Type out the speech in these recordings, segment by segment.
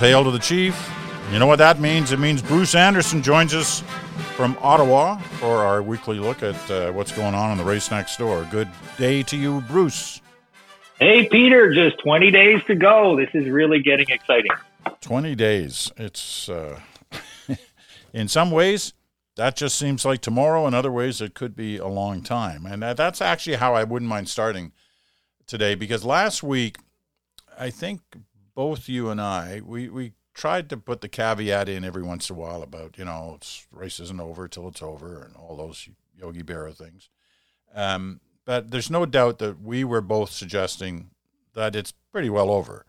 Hail to the Chief. You know what that means? It means Bruce Anderson joins us from Ottawa for our weekly look at uh, what's going on in the race next door. Good day to you, Bruce. Hey, Peter, just 20 days to go. This is really getting exciting. 20 days. It's, uh, in some ways, that just seems like tomorrow. In other ways, it could be a long time. And that's actually how I wouldn't mind starting today because last week, I think both you and I, we, we tried to put the caveat in every once in a while about, you know, it's race isn't over till it's over and all those Yogi Berra things. Um, but there's no doubt that we were both suggesting that it's pretty well over,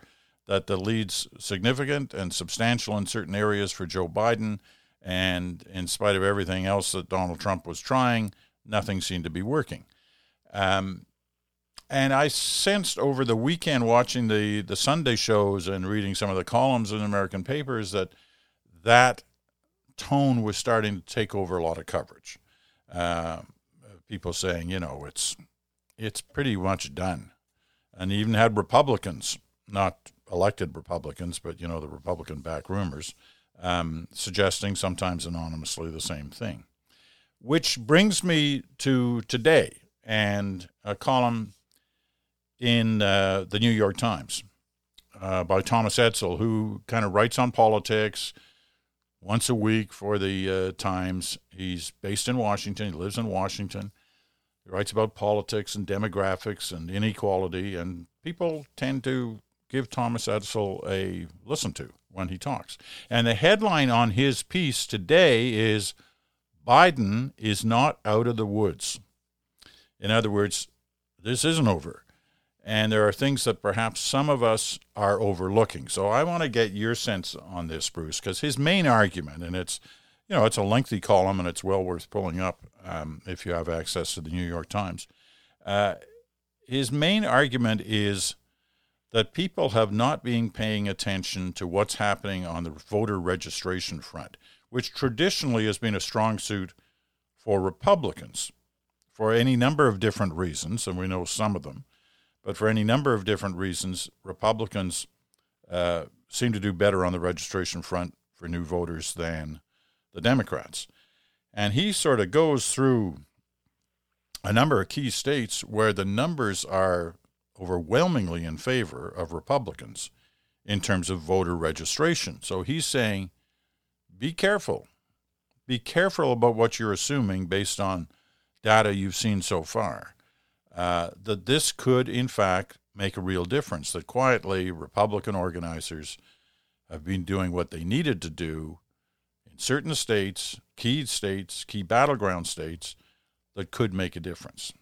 that the lead's significant and substantial in certain areas for Joe Biden. And in spite of everything else that Donald Trump was trying, nothing seemed to be working. Um, and I sensed over the weekend watching the, the Sunday shows and reading some of the columns in American papers that that tone was starting to take over a lot of coverage. Uh, people saying, you know, it's it's pretty much done, and even had Republicans, not elected Republicans, but you know the Republican back rumors, um, suggesting sometimes anonymously the same thing. Which brings me to today and a column in uh, the New York Times uh, by Thomas Edsall, who kind of writes on politics once a week for the uh, Times. He's based in Washington. He lives in Washington. He writes about politics and demographics and inequality, and people tend to give Thomas Edsall a listen to when he talks. And the headline on his piece today is Biden is not out of the woods. In other words, this isn't over and there are things that perhaps some of us are overlooking. So I want to get your sense on this, Bruce, because his main argument, and it's you know it's a lengthy column and it's well worth pulling up um, if you have access to the New York Times. Uh, his main argument is that people have not been paying attention to what's happening on the voter registration front, which traditionally has been a strong suit for Republicans for any number of different reasons, and we know some of them. But for any number of different reasons, Republicans uh, seem to do better on the registration front for new voters than the Democrats. And he sort of goes through a number of key states where the numbers are overwhelmingly in favor of Republicans in terms of voter registration. So he's saying, be careful. Be careful about what you're assuming based on data you've seen so far uh, that this could, in fact, make a real difference. That quietly, Republican organizers have been doing what they needed to do in certain states, key states, key battleground states, that could make a difference.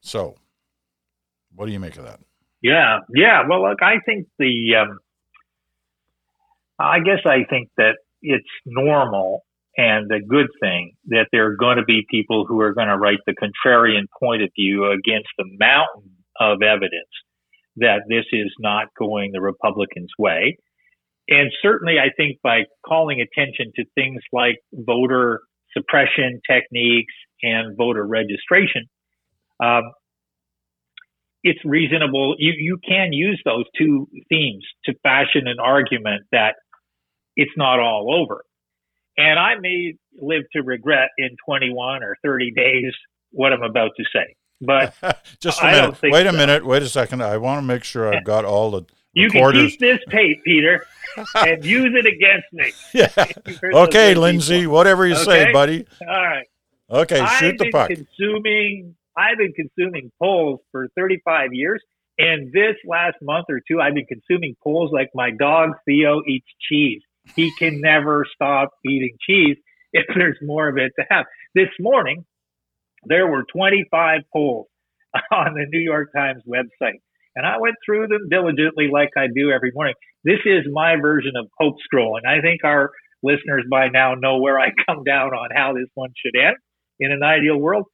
So, what do you make of that? Yeah, yeah. Well, look, I think the, um, I guess I think that it's normal and the good thing that there are going to be people who are going to write the contrarian point of view against the mountain of evidence that this is not going the Republicans' way. And certainly, I think by calling attention to things like voter suppression techniques and voter registration, um, it's reasonable. You, you can use those two themes to fashion an argument that it's not all over. And I may live to regret in 21 or 30 days what I'm about to say. But just a minute. Wait a so. minute. Wait a second. I want to make sure I've got all the. You recorders. can keep this tape, Peter, and use it against me. Yeah. Okay, Lindsay. People. Whatever you okay? say, buddy. All right. Okay, shoot I've the puck. Consuming. I've been consuming polls for 35 years, and this last month or two, I've been consuming polls like my dog Theo eats cheese. He can never stop eating cheese if there's more of it to have. This morning, there were 25 polls on the New York Times website. And I went through them diligently like I do every morning. This is my version of hope scrolling. I think our listeners by now know where I come down on how this one should end in an ideal world.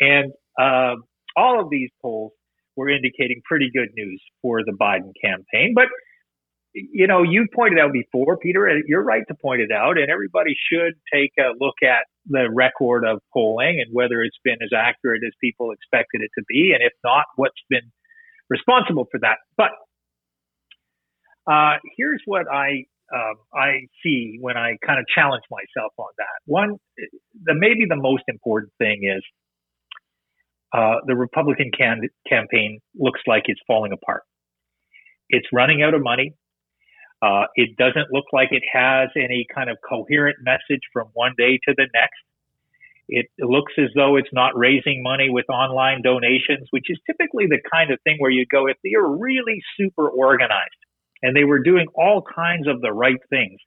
And uh, all of these polls were indicating pretty good news for the Biden campaign. But you know, you pointed out before, Peter, and you're right to point it out, and everybody should take a look at the record of polling and whether it's been as accurate as people expected it to be, and if not, what's been responsible for that. But uh, here's what I um, I see when I kind of challenge myself on that. One, the maybe the most important thing is uh, the Republican can- campaign looks like it's falling apart. It's running out of money. Uh, it doesn't look like it has any kind of coherent message from one day to the next. It looks as though it's not raising money with online donations, which is typically the kind of thing where you go, if they are really super organized and they were doing all kinds of the right things,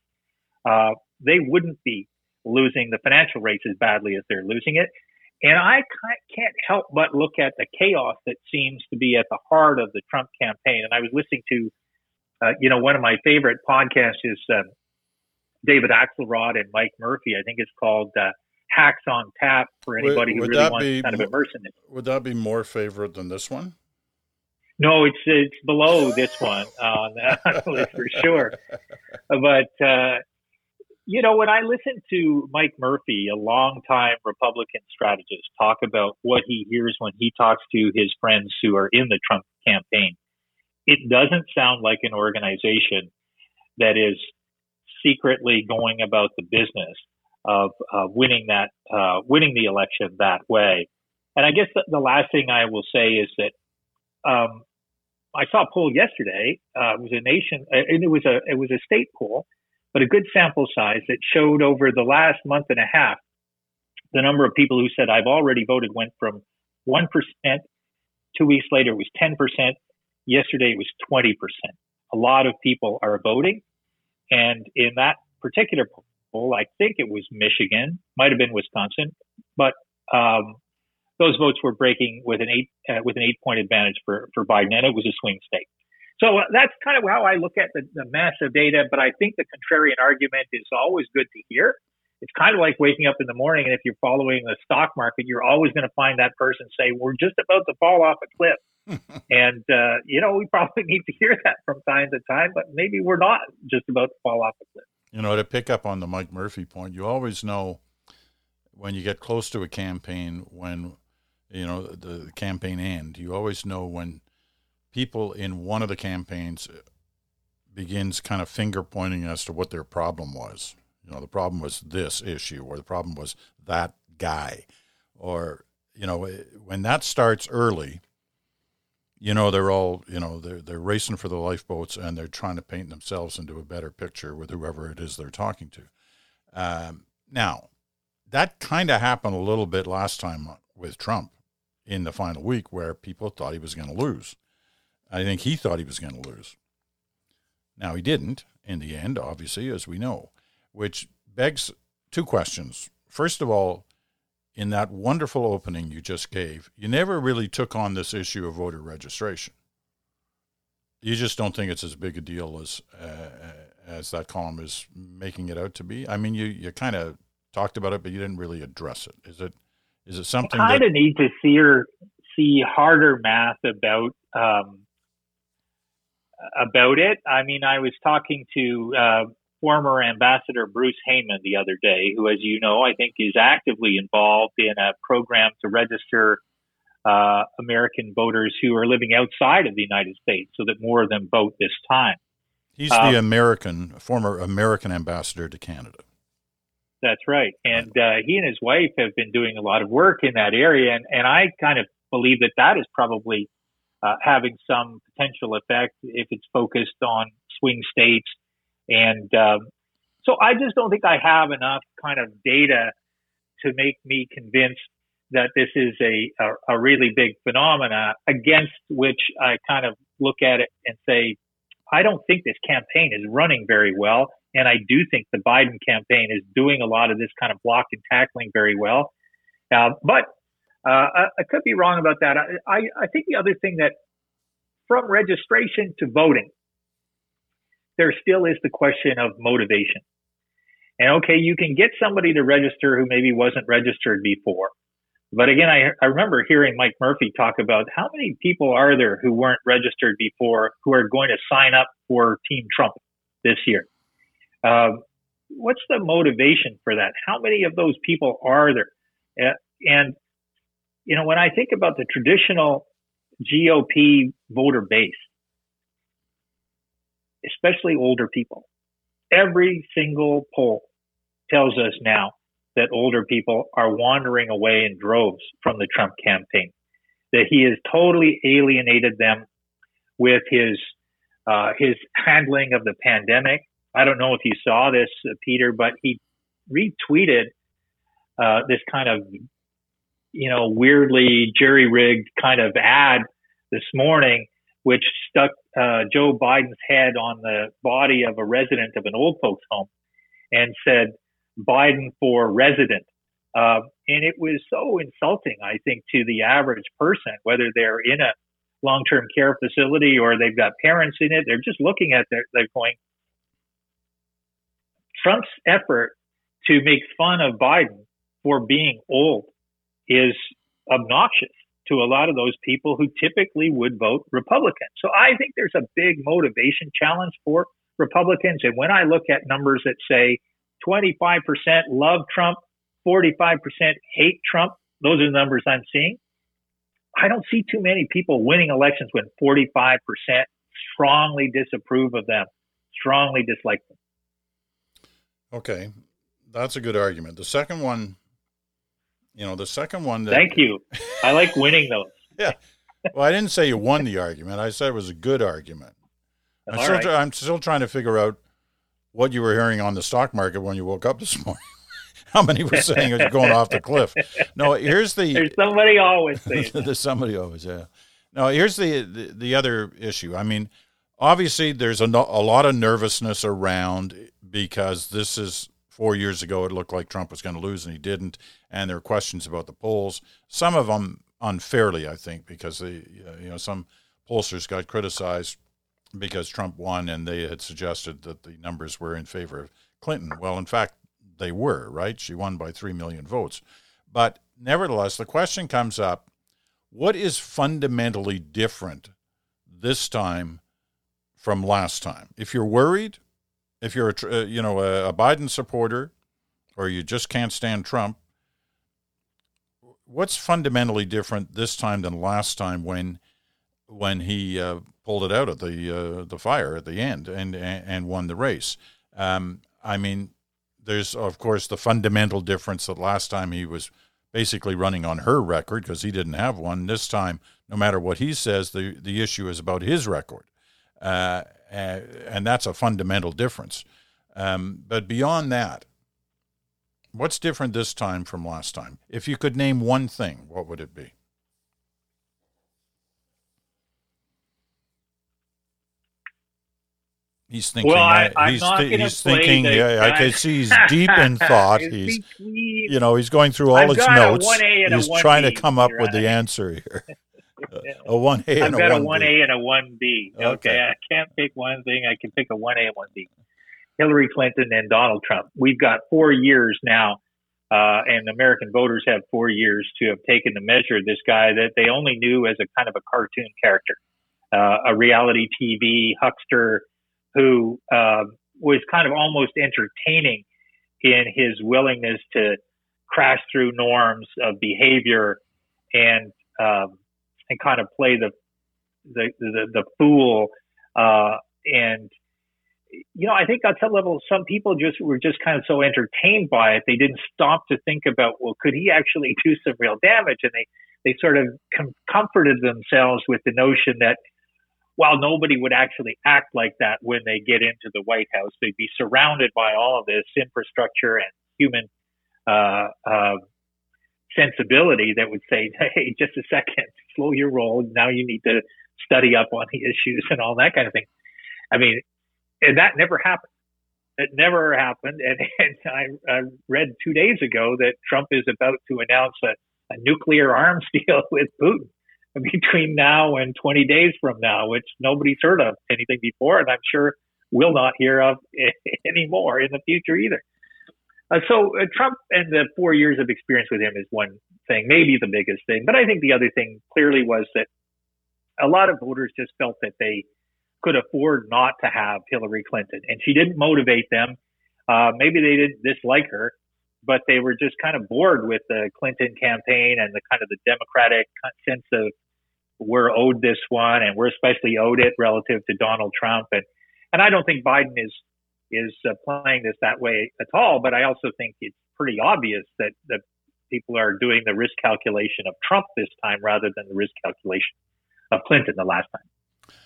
uh, they wouldn't be losing the financial race as badly as they're losing it. And I can't help but look at the chaos that seems to be at the heart of the Trump campaign. And I was listening to, uh, you know, one of my favorite podcasts is um, David Axelrod and Mike Murphy. I think it's called uh, Hacks on Tap for anybody would, would who really wants to kind of immerse in it. Would that be more favorite than this one? No, it's it's below this one on that for sure. But uh, you know, when I listen to Mike Murphy, a longtime Republican strategist, talk about what he hears when he talks to his friends who are in the Trump campaign, it doesn't sound like an organization that is secretly going about the business of uh, winning that uh, winning the election that way. And I guess the, the, last thing I will say is that um, I saw a poll yesterday. Uh, it was a nation, uh, and it was a it was a state poll, but a good sample size that showed over the last month and a half the number of people who said I've already voted went from one percent. Two weeks later, it was ten percent. Yesterday, it was twenty percent. A lot of people are voting, and in that particular poll, I think it was Michigan, might have been Wisconsin, but um, those votes were breaking with an eight uh, with an eight point advantage for for Biden, and it was a swing state. So uh, that's kind of how I look at the, the massive data. But I think the contrarian argument is always good to hear. It's kind of like waking up in the morning, and if you're following the stock market, you're always going to find that person say, "We're just about to fall off a cliff." And uh, you know, we probably need to hear that from time to time, but maybe we're not just about to fall off a cliff. You know, to pick up on the Mike Murphy point, you always know when you get close to a campaign when you know the campaign end. You always know when people in one of the campaigns begins kind of finger pointing as to what their problem was. You know, the problem was this issue, or the problem was that guy, or you know, when that starts early, you know they're all you know they're they're racing for the lifeboats and they're trying to paint themselves into a better picture with whoever it is they're talking to. Um, now, that kind of happened a little bit last time with Trump in the final week, where people thought he was going to lose. I think he thought he was going to lose. Now, he didn't in the end, obviously, as we know, which begs two questions. First of all, in that wonderful opening you just gave, you never really took on this issue of voter registration. You just don't think it's as big a deal as uh, as that column is making it out to be. I mean, you you kind of talked about it, but you didn't really address it. Is it is it something? I kind of need to see or see harder math about um, about it. I mean, I was talking to uh, former Ambassador Bruce Heyman the other day, who, as you know, I think is actively involved in a program to register uh, American voters who are living outside of the United States so that more of them vote this time. He's um, the American, former American ambassador to Canada. That's right. And uh, he and his wife have been doing a lot of work in that area. And, and I kind of believe that that is probably uh, having some potential effect if it's focused on swing states. And um, so I just don't think I have enough kind of data to make me convinced that this is a, a, a really big phenomena against which I kind of look at it and say, I don't think this campaign is running very well. And I do think the Biden campaign is doing a lot of this kind of block and tackling very well. Uh, but uh, I, I, could be wrong about that. I, I, I think the other thing that from registration to voting, there still is the question of motivation. And okay, you can get somebody to register who maybe wasn't registered before. But again, I, I remember hearing Mike Murphy talk about how many people are there who weren't registered before who are going to sign up for Team Trump this year. Um, what's the motivation for that? How many of those people are there? Uh, and you know, when I think about the traditional GOP voter base, especially older people, every single poll tells us now that older people are wandering away in droves from the Trump campaign, that he has totally alienated them with his uh, his handling of the pandemic. I don't know if you saw this, uh, Peter, but he retweeted uh, this kind of you know weirdly jerry rigged kind of ad this morning, which stuck uh, Joe Biden's head on the body of a resident of an old folks home and said Biden for resident. Uh, and it was so insulting, I think, to the average person, whether they're in a long term care facility or they've got parents in it. They're just looking at their, they're going, Trump's effort to make fun of Biden for being old is obnoxious to a lot of those people who typically would vote Republican. So I think there's a big motivation challenge for Republicans. And when I look at numbers that say 25% love Trump, 45% hate Trump, those are the numbers I'm seeing. I don't see too many people winning elections when 45% strongly disapprove of them, strongly dislike them. Okay, that's a good argument. The second one, you know, the second one. That, Thank you. I like winning those. yeah. Well, I didn't say you won the argument. I said it was a good argument. I'm still, right. I'm still trying to figure out what you were hearing on the stock market when you woke up this morning. How many were saying it was going off the cliff? No, here's the. There's somebody always saying. There's somebody always, yeah. No, here's the, the, the other issue. I mean, obviously, there's a, a lot of nervousness around because this is four years ago. It looked like Trump was going to lose, and he didn't. And there are questions about the polls. Some of them unfairly, I think, because they, you know, some pollsters got criticized because Trump won, and they had suggested that the numbers were in favor of Clinton. Well, in fact, they were, right? She won by 3 million votes. But nevertheless, the question comes up what is fundamentally different this time from last time? If you're worried, if you're a, uh, you know a, Biden supporter or you just can't stand Trump, what's fundamentally different this time than last time when when he uh, pulled it out of the uh, the fire at the end and and won the race? Um, I mean, there's, of course, the fundamental difference that last time he was basically running on her record because he didn't have one. This time, no matter what he says, the, the issue is about his record. Uh, and that's a fundamental difference. Um, but beyond that, what's different this time from last time? If you could name one thing, what would it be? He's thinking. Well, I, uh, he's, th- he's thinking. The, yeah, I can see he's deep in thought. he's, you know, he's going through all I've his notes. he's trying to come up with the answer here. a one A I've got a one A and a one B. Okay. okay, I can't pick one thing. I can pick a one A and one B. Hillary Clinton and Donald Trump. We've got four years now, uh, and American voters have four years to have taken the measure of this guy that they only knew as a kind of a cartoon character, uh, a reality TV huckster who uh, was kind of almost entertaining in his willingness to crash through norms of behavior and um, and kind of play the the the, the fool uh, and you know I think on some level some people just were just kind of so entertained by it they didn't stop to think about well could he actually do some real damage? And they they sort of com- comforted themselves with the notion that while nobody would actually act like that when they get into the White House, they'd be surrounded by all of this infrastructure and human uh, uh, sensibility that would say, "Hey, just a second, slow your roll. Now you need to study up on the issues and all that kind of thing." I mean, and that never happened. It never happened. And, and I, I read two days ago that Trump is about to announce a, a nuclear arms deal with Putin between now and 20 days from now, which nobody's heard of anything before, and I'm sure will not hear of anymore in the future either. Uh, so uh, Trump and the four years of experience with him is one thing, maybe the biggest thing. But I think the other thing clearly was that a lot of voters just felt that they could afford not to have Hillary Clinton, and she didn't motivate them. Uh, maybe they didn't dislike her, but they were just kind of bored with the Clinton campaign and the kind of the Democratic sense of we're owed this one and we're especially owed it relative to Donald Trump. And, and I don't think Biden is is uh, playing this that way at all. But I also think it's pretty obvious that that people are doing the risk calculation of Trump this time rather than the risk calculation of Clinton the last time.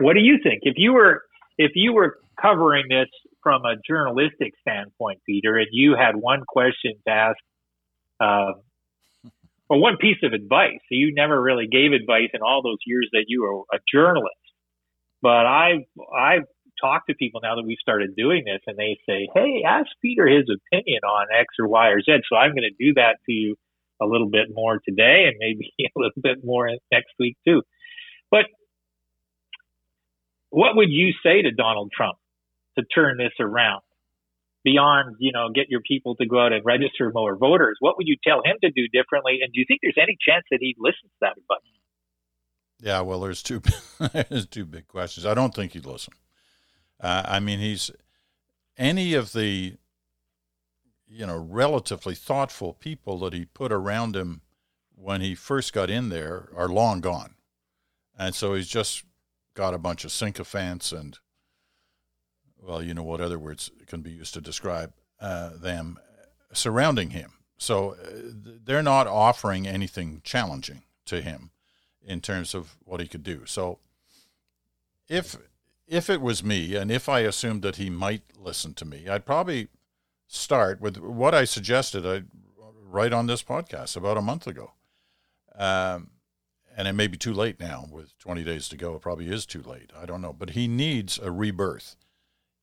What do you think? If you were if you were covering this from a journalistic standpoint, Peter, and you had one question to ask, uh, or one piece of advice, you never really gave advice in all those years that you were a journalist. But I've I've talked to people now that we've started doing this, and they say, "Hey, ask Peter his opinion on X or Y or Z." So I'm going to do that to you a little bit more today, and maybe a little bit more next week too. But what would you say to Donald Trump to turn this around? Beyond, you know, get your people to go out and register more voters. What would you tell him to do differently? And do you think there's any chance that he'd listen to that advice? Yeah, well, there's two there's two big questions. I don't think he'd listen. Uh, I mean, he's any of the you know relatively thoughtful people that he put around him when he first got in there are long gone, and so he's just got a bunch of sycophants and well, you know what other words can be used to describe uh, them surrounding him. So uh, they're not offering anything challenging to him in terms of what he could do. So if if it was me and if I assumed that he might listen to me, I'd probably start with what I suggested I right on this podcast about a month ago. Um, and it may be too late now with 20 days to go. It probably is too late. I don't know. But he needs a rebirth.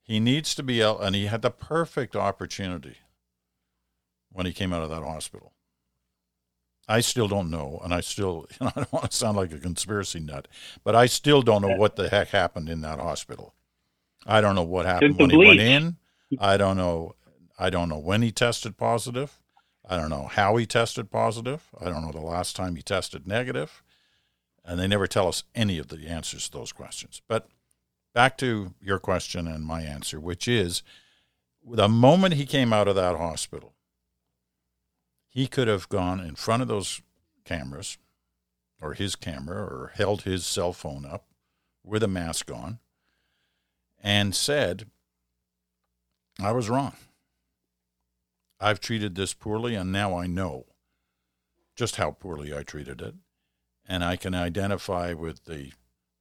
He needs to be out, and he had the perfect opportunity when he came out of that hospital. I still don't know, and I still, you know, I don't want to sound like a conspiracy nut, but I still don't know what the heck happened in that hospital. I don't know what happened when he went in. I don't know. I don't know when he tested positive. I don't know how he tested positive. I don't know the last time he tested negative and they never tell us any of the answers to those questions. But back to your question and my answer, which is the moment he came out of that hospital, he could have gone in front of those cameras or his camera or held his cell phone up with a mask on and said, I was wrong. I've treated this poorly, and now I know just how poorly I treated it and I can identify with the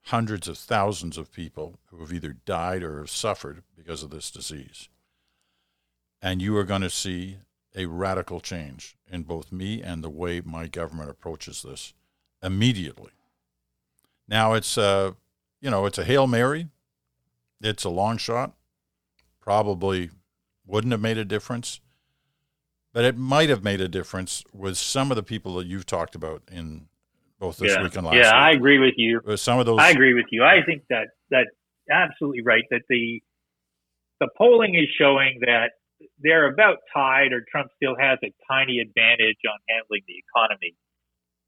hundreds of thousands of people who have either died or have suffered because of this disease. And you are going to see a radical change in both me and the way my government approaches this immediately. Now it's a, uh, you know, it's a hail mary. It's a long shot. Probably wouldn't have made a difference, but it might have made a difference with some of the people that you've talked about in both this yeah. week and last yeah, week. I agree with you. some of those, I agree with you. I think that that absolutely right. That the the polling is showing that they're about tied, or Trump still has a tiny advantage on handling the economy.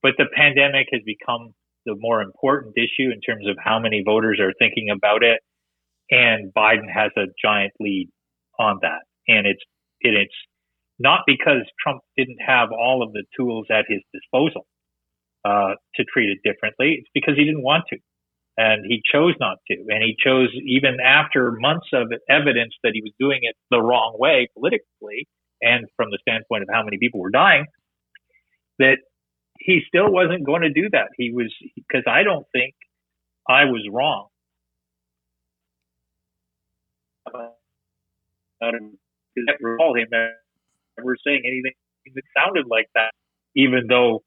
But the pandemic has become the more important issue in terms of how many voters are thinking about it, and Biden has a giant lead on that. And it's and it's not because Trump didn't have all of the tools at his disposal uh, to treat it differently. It's because he didn't want to. And he chose not to. And he chose, even after months of evidence that he was doing it the wrong way politically and from the standpoint of how many people were dying, that he still wasn't going to do that. He was, because I don't think I was wrong. I don't recall him ever saying anything that sounded like that, even though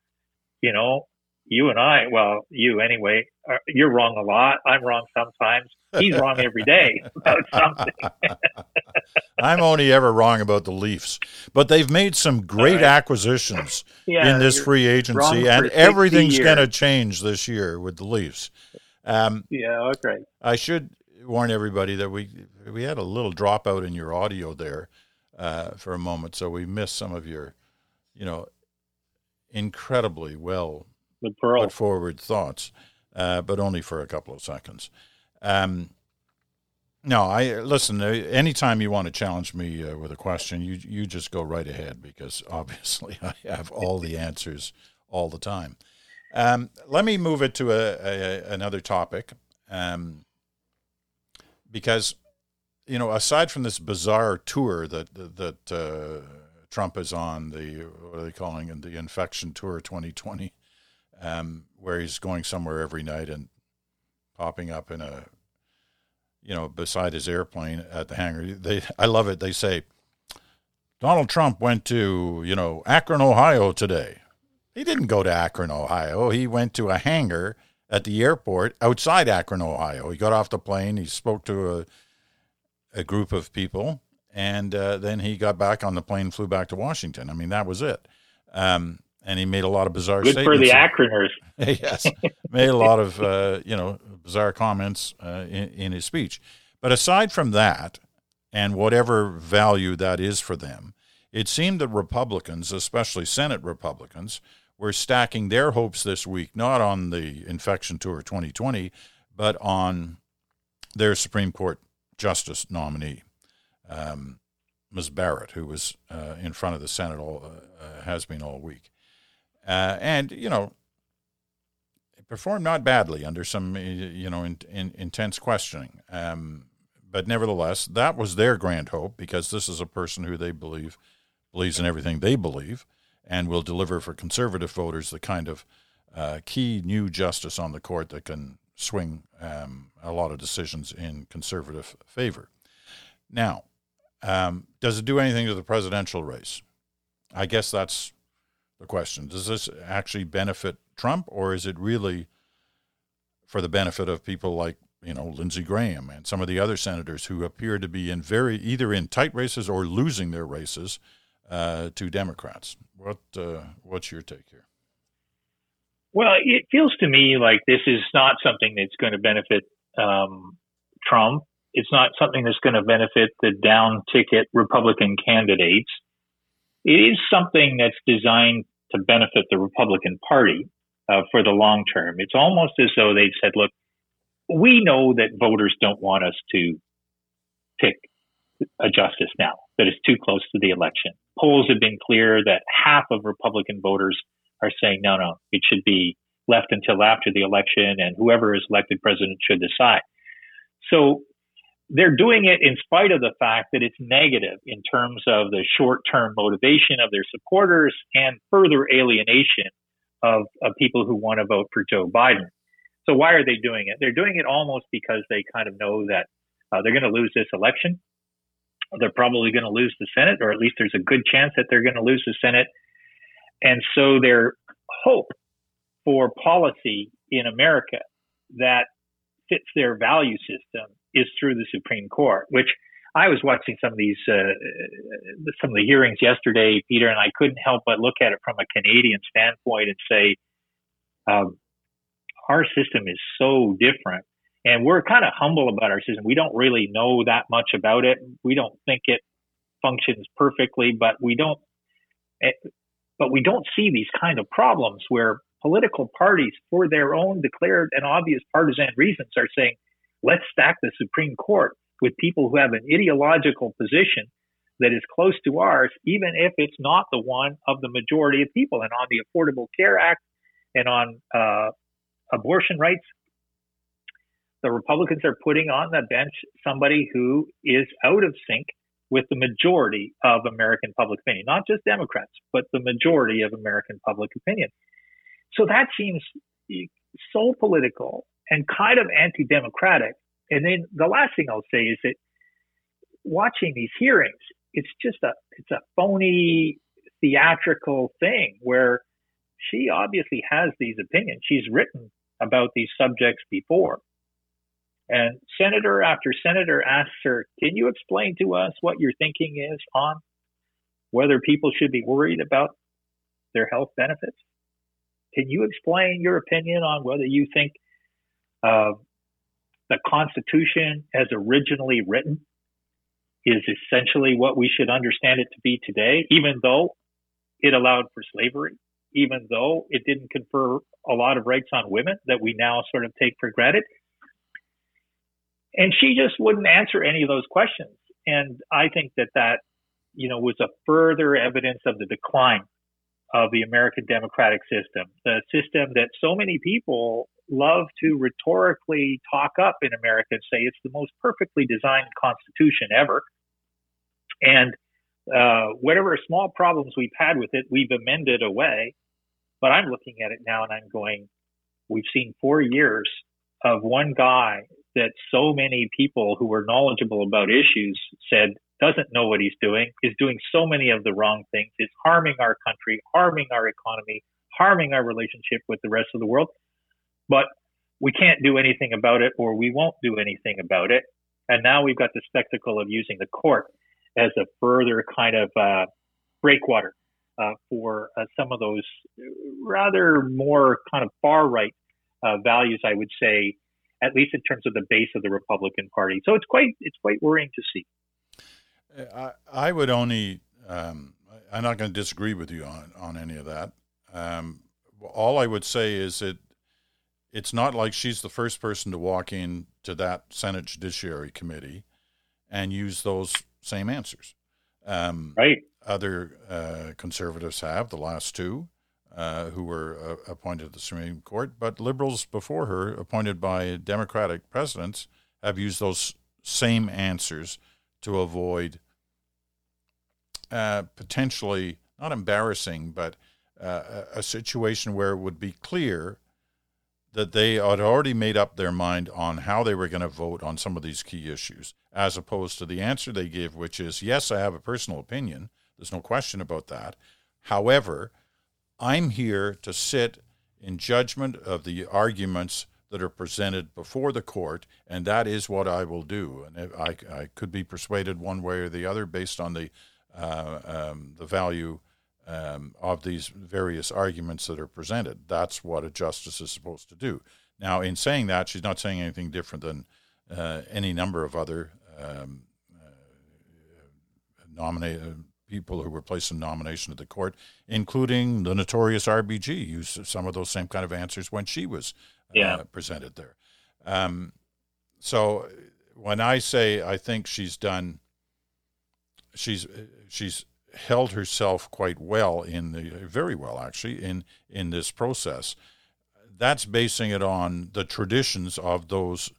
you know, you and I, well, you anyway, are, you're wrong a lot. I'm wrong sometimes. He's wrong every day about something. I'm only ever wrong about the Leafs, but they've made some great right. acquisitions yeah, in this free agency, and everything's going to change this year with the Leafs. Um, yeah, okay. I should warn everybody that we we had a little dropout in your audio there uh, for a moment, so we missed some of your, you know, incredibly well put forward thoughts, uh, but only for a couple of seconds. Um, no, I listen. Uh, anytime you want to challenge me uh, with a question, you you just go right ahead because obviously I have all the answers all the time. Um, let me move it to a, a another topic, um, because you know, aside from this bizarre tour that that uh, Trump is on, the what are they calling it, the Infection Tour 2020, um, where he's going somewhere every night and popping up in a, you know, beside his airplane at the hangar. They, I love it. They say, Donald Trump went to, you know, Akron, Ohio today. He didn't go to Akron, Ohio. He went to a hangar at the airport outside Akron, Ohio. He got off the plane. He spoke to a, a group of people, and uh, then he got back on the plane, flew back to Washington. I mean, that was it. Um, and he made a lot of bizarre Good statements. for the Akroners. yes, made a lot of uh, you know bizarre comments uh, in, in his speech. But aside from that, and whatever value that is for them, it seemed that Republicans, especially Senate Republicans, were stacking their hopes this week not on the Infection Tour 2020, but on their Supreme Court Justice nominee, um, Ms. Barrett, who was uh, in front of the Senate all uh, has been all week, uh, and you know performed not badly under some you know in, in, intense questioning. Um, but nevertheless, that was their grand hope because this is a person who they believe believes in everything they believe and will deliver for conservative voters the kind of uh, key new justice on the court that can swing um, a lot of decisions in conservative favor. Now, um, does it do anything to the presidential race? I guess that's the question. Does this actually benefit Trump, or is it really for the benefit of people like you know Lindsey Graham and some of the other senators who appear to be in very either in tight races or losing their races uh, to Democrats? What uh, what's your take here? Well, it feels to me like this is not something that's going to benefit um, Trump. It's not something that's going to benefit the down ticket Republican candidates. It is something that's designed to benefit the Republican Party uh, for the long term. It's almost as though they've said, look, we know that voters don't want us to pick a justice now, that it's too close to the election. Polls have been clear that half of Republican voters are saying, no, no, it should be left until after the election and whoever is elected president should decide. So they're doing it in spite of the fact that it's negative in terms of the short term motivation of their supporters and further alienation of, of people who want to vote for Joe Biden. So why are they doing it? They're doing it almost because they kind of know that uh, they're going to lose this election. They're probably going to lose the Senate, or at least there's a good chance that they're going to lose the Senate. And so their hope for policy in America that fits their value system is through the Supreme Court, which I was watching some of these, uh, some of the hearings yesterday, Peter, and I couldn't help but look at it from a Canadian standpoint and say, um, our system is so different. And we're kind of humble about our system. We don't really know that much about it. We don't think it functions perfectly, but we don't, eh, but we don't see these kind of problems where political parties, for their own declared and obvious partisan reasons, are saying, let's stack the Supreme Court with people who have an ideological position that is close to ours, even if it's not the one of the majority of people. And on the Affordable Care Act and on uh, abortion rights, the Republicans are putting on the bench somebody who is out of sync with the majority of American public opinion, not just Democrats, but the majority of American public opinion. So that seems so political and kind of anti democratic. And then the last thing I'll say is that watching these hearings, it's just a it's a phony theatrical thing where she obviously has these opinions. She's written about these subjects before. And senator after senator asks her, Can you explain to us what your thinking is on whether people should be worried about their health benefits? Can you explain your opinion on whether you think the Constitution, as originally written, is essentially what we should understand it to be today, even though it allowed for slavery, even though it didn't confer a lot of rights on women that we now sort of take for granted? And she just wouldn't answer any of those questions. And I think that that, you know, was a further evidence of the decline of the American democratic system, the system that so many people love to rhetorically talk up in America and say it's the most perfectly designed constitution ever. And uh, whatever small problems we've had with it, we've amended away. But I'm looking at it now and I'm going, we've seen four years of one guy that so many people who were knowledgeable about issues said doesn't know what he's doing, is doing so many of the wrong things, is harming our country, harming our economy, harming our relationship with the rest of the world. But we can't do anything about it or we won't do anything about it. And now we've got the spectacle of using the court as a further kind of uh, breakwater uh, for uh, some of those rather more kind of far right uh, values, I would say, at least in terms of the base of the Republican Party. So it's quite it's quite worrying to see. I, I would only um, I'm not going to disagree with you on on any of that. Um, all I would say is that it's not like she's the first person to walk in to that Senate Judiciary Committee and use those same answers. Um, right. Other uh, conservatives have, the last two, uh, who were uh, appointed to the Supreme Court, but liberals before her, appointed by Democratic presidents, have used those same answers to avoid uh, potentially not embarrassing, but uh, a situation where it would be clear that they had already made up their mind on how they were going to vote on some of these key issues, as opposed to the answer they give, which is yes, I have a personal opinion. There's no question about that. However, I'm here to sit in judgment of the arguments that are presented before the court, and that is what I will do. And I, I could be persuaded one way or the other based on the uh, um, the value um, of these various arguments that are presented. That's what a justice is supposed to do. Now, in saying that, she's not saying anything different than uh, any number of other um, uh, nominated people who were placed in nomination to the court, including the notorious RBG, used some of those same kind of answers when she was uh, yeah. presented there. Um, so when I say I think she's done, she's she's held herself quite well in the very well actually in in this process. That's basing it on the traditions of those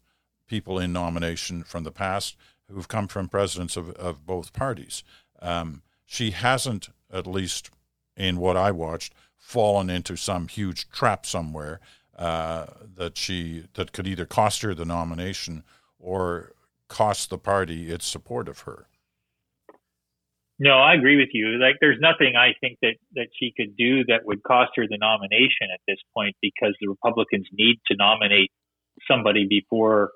people in nomination from the past who've come from presidents of, of both parties. Um, she hasn't, at least in what I watched, fallen into some huge trap somewhere uh, that she that could either cost her the nomination or cost the party its support of her. No, I agree with you. Like, there's nothing I think that that she could do that would cost her the nomination at this point because the Republicans need to nominate somebody before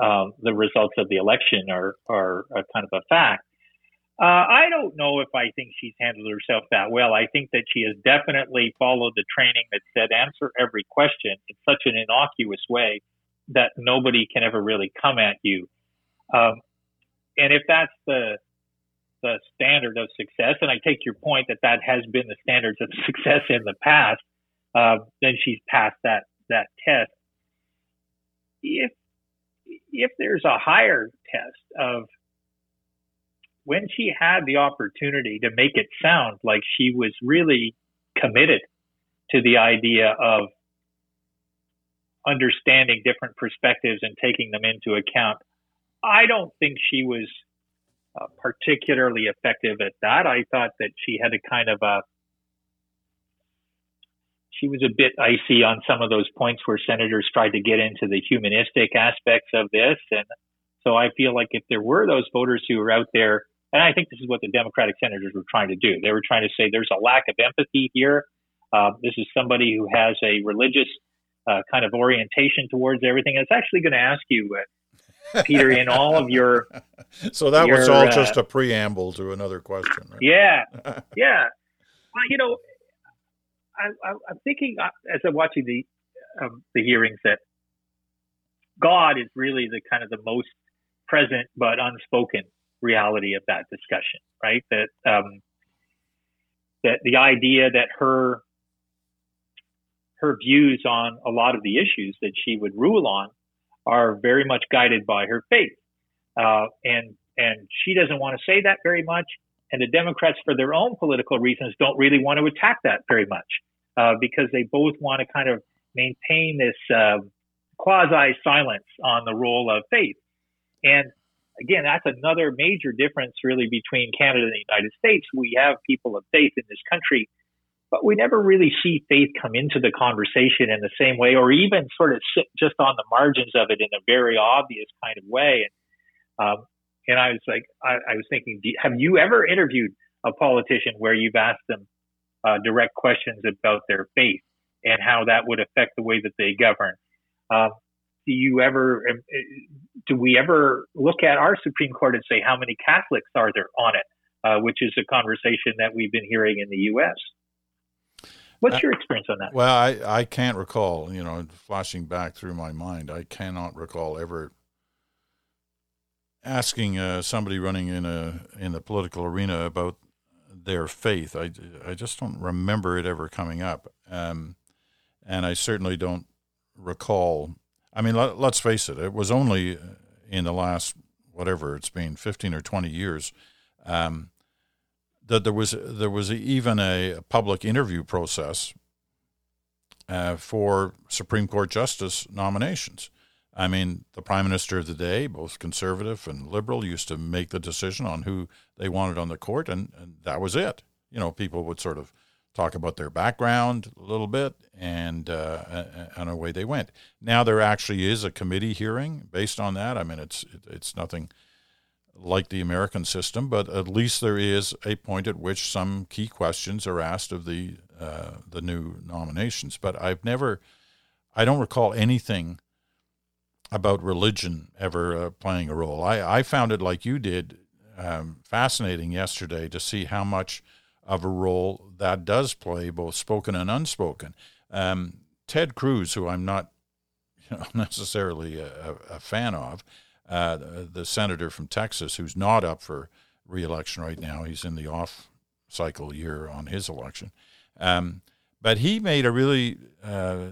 um, the results of the election are are a kind of a fact. Uh, I don't know if I think she's handled herself that well. I think that she has definitely followed the training that said answer every question in such an innocuous way that nobody can ever really come at you. Um, and if that's the the standard of success, and I take your point that that has been the standards of success in the past, uh, then she's passed that that test. If if there's a higher test of when she had the opportunity to make it sound like she was really committed to the idea of understanding different perspectives and taking them into account, I don't think she was uh, particularly effective at that. I thought that she had a kind of a she was a bit icy on some of those points where senators tried to get into the humanistic aspects of this, and so I feel like if there were those voters who were out there, and I think this is what the Democratic senators were trying to do, they were trying to say there's a lack of empathy here. Uh, this is somebody who has a religious uh, kind of orientation towards everything. And it's actually going to ask you, uh, Peter, in all of your. So that your, was all uh, just a preamble to another question. Right? Yeah, yeah. Well, you know, I, am thinking uh, as I'm watching the um, the hearings that God is really the kind of the most present but unspoken reality of that discussion, right? That um, that the idea that her her views on a lot of the issues that she would rule on are very much guided by her faith. Uh, and, and she doesn't want to say that very much. And the Democrats, for their own political reasons, don't really want to attack that very much uh, because they both want to kind of maintain this uh, quasi silence on the role of faith. And again, that's another major difference really between Canada and the United States. We have people of faith in this country, but we never really see faith come into the conversation in the same way, or even sort of sit just on the margins of it in a very obvious kind of way. And, um, and I was like, I, I was thinking, have you ever interviewed a politician where you've asked them uh, direct questions about their faith and how that would affect the way that they govern? Um, do you ever, um, do we ever look at our Supreme Court and say how many Catholics are there on it, uh, which is a conversation that we've been hearing in the U.S. What's uh, your experience on that? Well, I, I can't recall, you know, flashing back through my mind, I cannot recall ever asking uh, somebody running in a in the political arena about their faith. I, I just don't remember it ever coming up, um, and I certainly don't recall. I mean, let, us face it. It was only in the last whatever it's been, fifteen or twenty years, um, that there was there was even a public interview process uh, for Supreme Court justice nominations. I mean, the prime minister of the day, both conservative and liberal, used to make the decision on who they wanted on the court, and, and that was it. You know, people would sort of talk about their background a little bit, and uh, and away they went. Now there actually is a committee hearing based on that. I mean, it's it's nothing like the American system, but at least there is a point at which some key questions are asked of the uh, the new nominations. But I've never, I don't recall anything about religion ever uh, playing a role. I, I found it like you did um, fascinating yesterday to see how much of a role that does play, both spoken and unspoken. Um, Ted Cruz, who I'm not you know, necessarily a, a fan of, uh, the, senator from Texas, who's not up for reelection right now, he's in the off cycle year on his election. Um, but he made a really uh,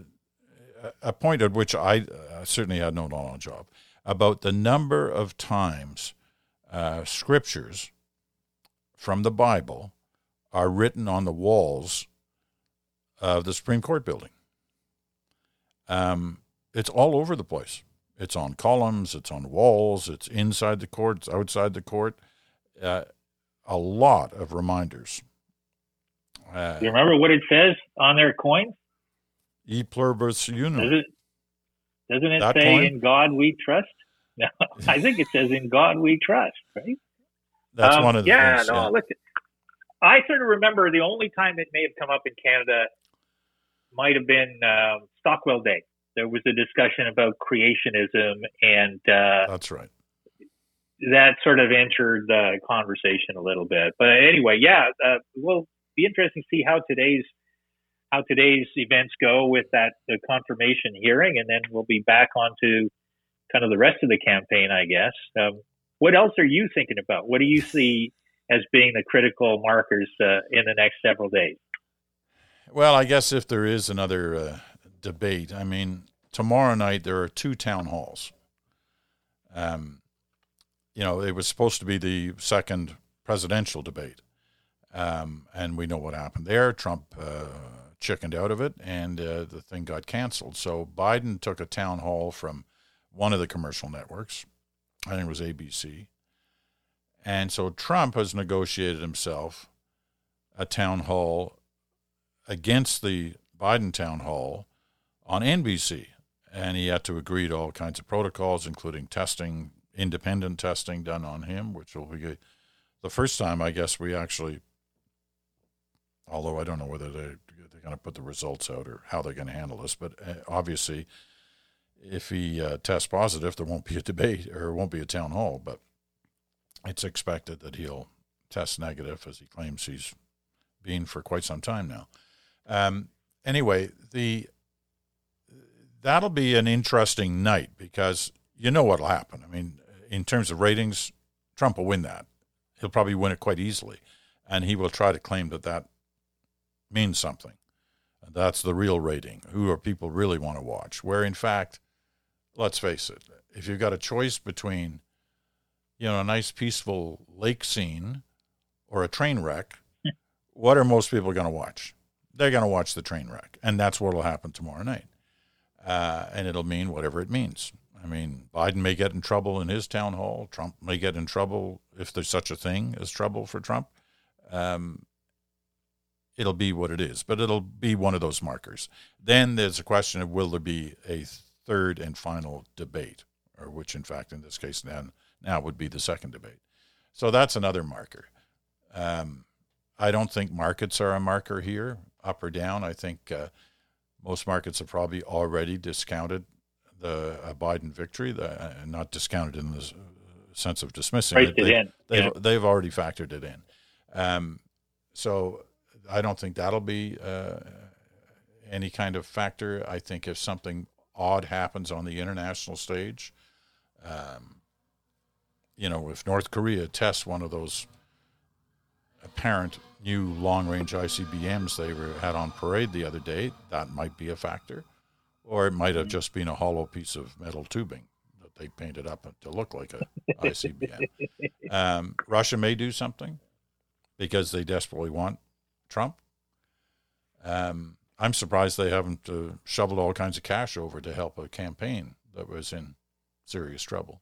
a point at which I uh, certainly had no knowledge of about the number of times uh, scriptures from the Bible are written on the walls of the Supreme Court building. Um, it's all over the place. It's on columns, it's on walls, it's inside the court, it's outside the court. Uh, a lot of reminders. Uh, you remember what it says on their coins? E pluribus unum. Does it, doesn't it that say coin? "In God we trust"? No, I think it says "In God we trust." Right? That's um, one of the yeah. Things, no, yeah. listen. I sort of remember the only time it may have come up in Canada might have been uh, Stockwell Day. There was a discussion about creationism, and uh, that's right. That sort of entered the conversation a little bit. But anyway, yeah, uh, will be interesting to see how today's how today's events go with that the confirmation hearing, and then we'll be back onto kind of the rest of the campaign, I guess. Um, what else are you thinking about? What do you see as being the critical markers uh, in the next several days? Well, I guess if there is another uh, debate, I mean, tomorrow night there are two town halls. Um, you know, it was supposed to be the second presidential debate. Um, and we know what happened there. Trump uh, chickened out of it, and uh, the thing got canceled. So Biden took a town hall from one of the commercial networks. I think it was ABC. And so Trump has negotiated himself a town hall against the Biden town hall on NBC. And he had to agree to all kinds of protocols, including testing, independent testing done on him, which will be the first time, I guess, we actually, although I don't know whether they they're going to put the results out or how they're going to handle this. But uh, obviously, if he uh, tests positive, there won't be a debate or won't be a town hall. But it's expected that he'll test negative, as he claims he's been for quite some time now. Um, anyway, the that'll be an interesting night because you know what'll happen. I mean, in terms of ratings, Trump will win that. He'll probably win it quite easily, and he will try to claim that that means something. That's the real rating. Who are people really want to watch? Where, in fact, let's face it, if you've got a choice between, you know, a nice peaceful lake scene or a train wreck, what are most people going to watch? They're going to watch the train wreck, and that's what will happen tomorrow night. Uh, and it'll mean whatever it means. I mean, Biden may get in trouble in his town hall. Trump may get in trouble if there's such a thing as trouble for Trump. Um, it'll be what it is, but it'll be one of those markers. Then there's a question of will there be a third and final debate, or which, in fact, in this case, then now would be the second debate. So that's another marker. Um, I don't think markets are a marker here, up or down. I think uh, most markets have probably already discounted the Biden victory, the, uh, not discounted in the sense of dismissing Priced it. in. They've, Yeah. they've already factored it in. Um, so I don't think that'll be uh, any kind of factor. I think if something odd happens on the international stage, um, you know, if North Korea tests one of those apparent new long-range ICBMs they were, had on parade the other day, that might be a factor, or it might have just been a hollow piece of metal tubing that they painted up to look like a ICBM. Um, Russia may do something because they desperately want Trump. Um, I'm surprised they haven't uh, shoveled all kinds of cash over to help a campaign that was in serious trouble.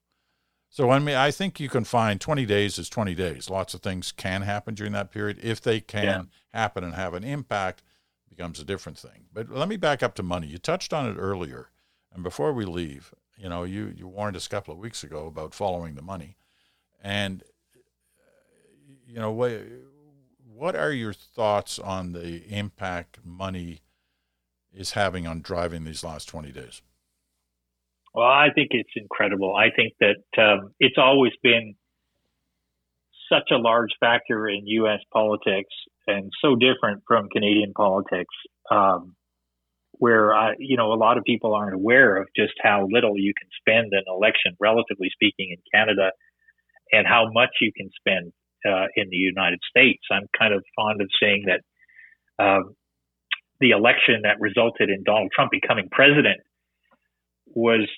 So I mean, I think you can find 20 days is 20 days. Lots of things can happen during that period. If they can Yeah. happen and have an impact, it becomes a different thing. But let me back up to money. You touched on it earlier, and before we leave, you know, you you warned us a couple of weeks ago about following the money, and you know what what are your thoughts on the impact money is having on driving these last 20 days? Well, I think it's incredible. I think that um, it's always been such a large factor in U.S. politics and so different from Canadian politics, um, where I, you know a lot of people aren't aware of just how little you can spend in an election, relatively speaking, in Canada, and how much you can spend uh, in the United States. I'm kind of fond of saying that um, the election that resulted in Donald Trump becoming president was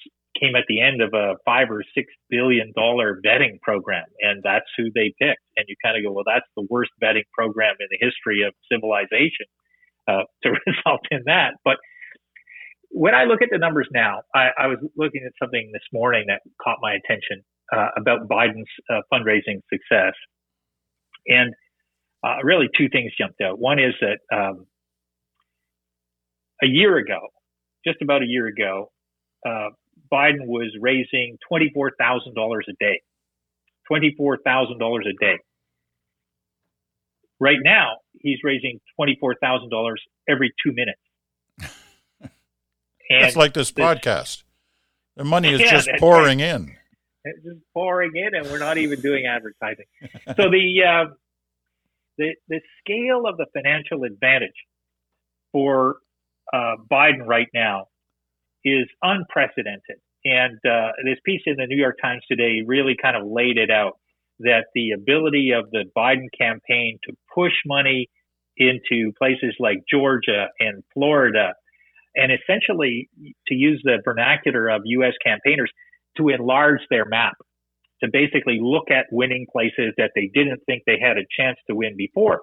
came at the end of a five or six billion dollar vetting program, and that's who they picked. And you kind of go, well, that's the worst vetting program in the history of civilization uh, to result in that. But when I look at the numbers now, I, I was looking at something this morning that caught my attention uh, about Biden's uh, fundraising success, and uh, really two things jumped out. One is that um, a year ago, just about a year ago, uh, Biden was raising $24,000 a day. $24,000 a day. Right now, he's raising $24,000 every two minutes. It's like this this- podcast. The money is Yeah, just pouring in. it's just pouring in, and we're not even doing advertising. so the uh, the the scale of the financial advantage for uh, Biden right now is unprecedented. And uh, this piece in the New York Times today really kind of laid it out that the ability of the Biden campaign to push money into places like Georgia and Florida, and essentially to use the vernacular of U.S. campaigners to enlarge their map, to basically look at winning places that they didn't think they had a chance to win before.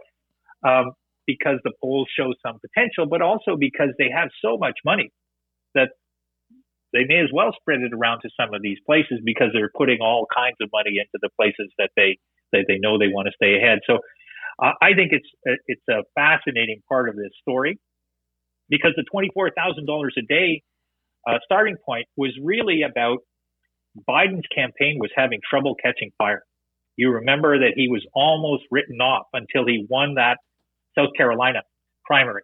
Um, because the polls show some potential, but also because they have so much money that they may as well spread it around to some of these places because they're putting all kinds of money into the places that they that they know they want to stay ahead. So uh, I think it's it's a fascinating part of this story because the twenty four thousand dollars a day uh, starting point was really about Biden's campaign was having trouble catching fire. You remember that he was almost written off until he won that South Carolina primary.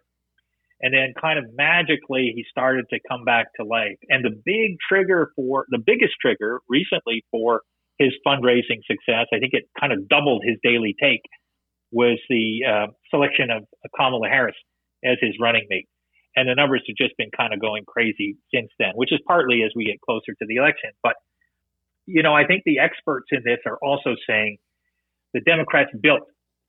And then kind of magically he started to come back to life. And the big trigger for the biggest trigger recently for his fundraising success, I think it kind of doubled his daily take, was the uh, selection of Kamala Harris as his running mate. And the numbers have just been kind of going crazy since then, which is partly as we get closer to the election. But, you know, I think the experts in this are also saying the Democrats built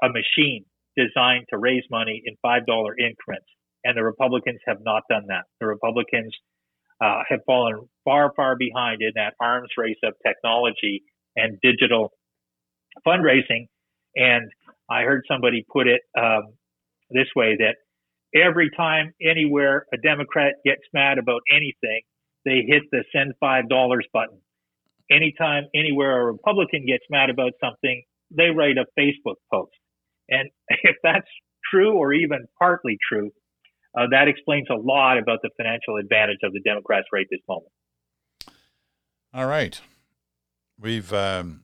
a machine designed to raise money in $5 increments. And the Republicans have not done that. The Republicans uh, have fallen far, far behind in that arms race of technology and digital fundraising. And I heard somebody put it um, this way that every time anywhere a Democrat gets mad about anything, they hit the send five dollars button. Anytime anywhere a Republican gets mad about something, they write a Facebook post. And if that's true or even partly true, uh, that explains a lot about the financial advantage of the Democrats right this moment. All right, we've um,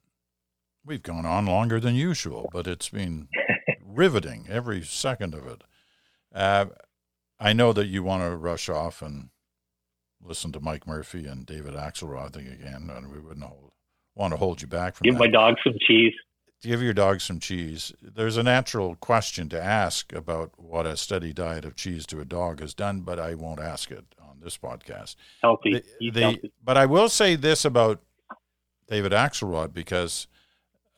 we've gone on longer than usual, but it's been riveting every second of it. Uh, I know that you want to rush off and listen to Mike Murphy and David Axelrod thing again, and we wouldn't hold, want to hold you back from Give that. my dog some cheese. Give your dog some cheese. There's a natural question to ask about what a steady diet of cheese to a dog has done, but I won't ask it on this podcast. Healthy. The- the- healthy. but I will say this about David Axelrod because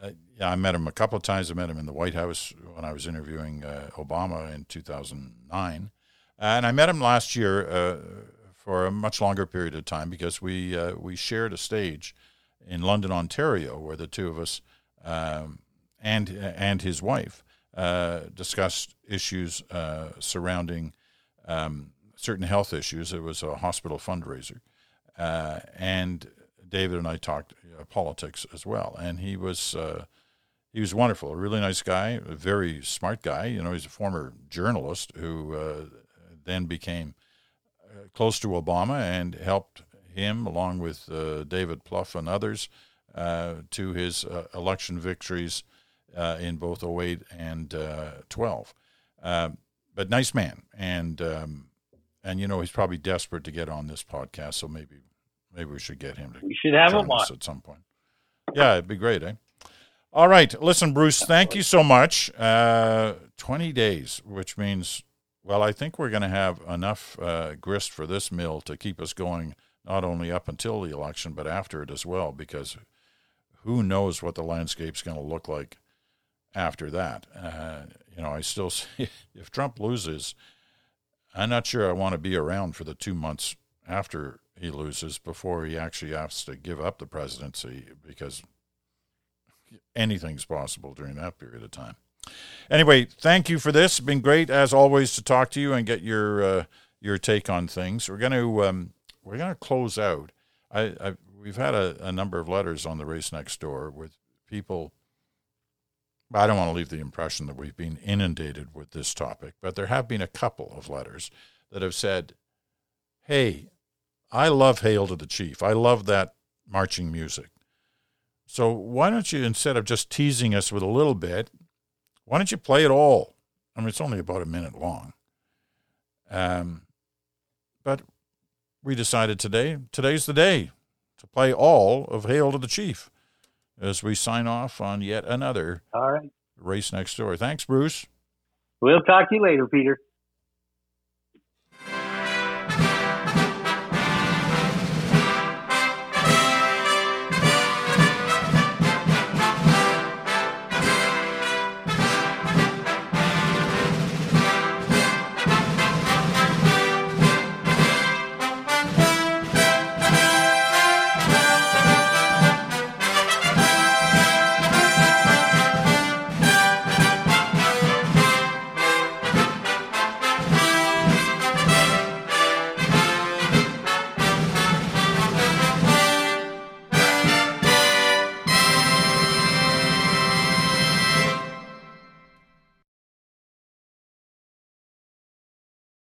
uh, yeah, I met him a couple of times. I met him in the White House when I was interviewing uh, Obama in 2009, and I met him last year uh, for a much longer period of time because we uh, we shared a stage in London, Ontario, where the two of us um, and and his wife uh, discussed issues uh, surrounding um, certain health issues. It was a hospital fundraiser, uh, and David and I talked uh, politics as well. And he was uh, he was wonderful, a really nice guy, a very smart guy. You know, he's a former journalist who uh, then became close to Obama and helped him, along with David Plouffe and others, to his uh, election victories uh, in both 08 and uh, 12. Um, but nice man, and um, and you know he's probably desperate to get on this podcast, so maybe maybe we should get him to We should have him on. at some point. Yeah, it'd be great, eh? All right, listen, Bruce. Thank you so much. Uh, Twenty days, which means, well, I think we're going to have enough uh, grist for this mill to keep us going, not only up until the election, but after it as well, because who knows what the landscape's going to look like after that. Uh, you know, I still see if Trump loses, I'm not sure I want to be around for the two months after he loses before he actually has to give up the presidency because anything's possible during that period of time. Anyway, thank you for this. It's been great as always to talk to you and get your uh, your take on things. We're going to um, we're going to close out. I, I we've had a, a number of letters on the race next door with people. I don't want to leave the impression that we've been inundated with this topic, but there have been a couple of letters that have said, "Hey, I love Hail to the Chief. I love that marching music. So why don't you, instead of just teasing us with a little bit, why don't you play it all? I mean, it's only about a minute long. Um, but we decided today, today's the day to play all of Hail to the Chief as we sign off on yet another All right. race next door. Thanks, Bruce. We'll talk to you later, Peter.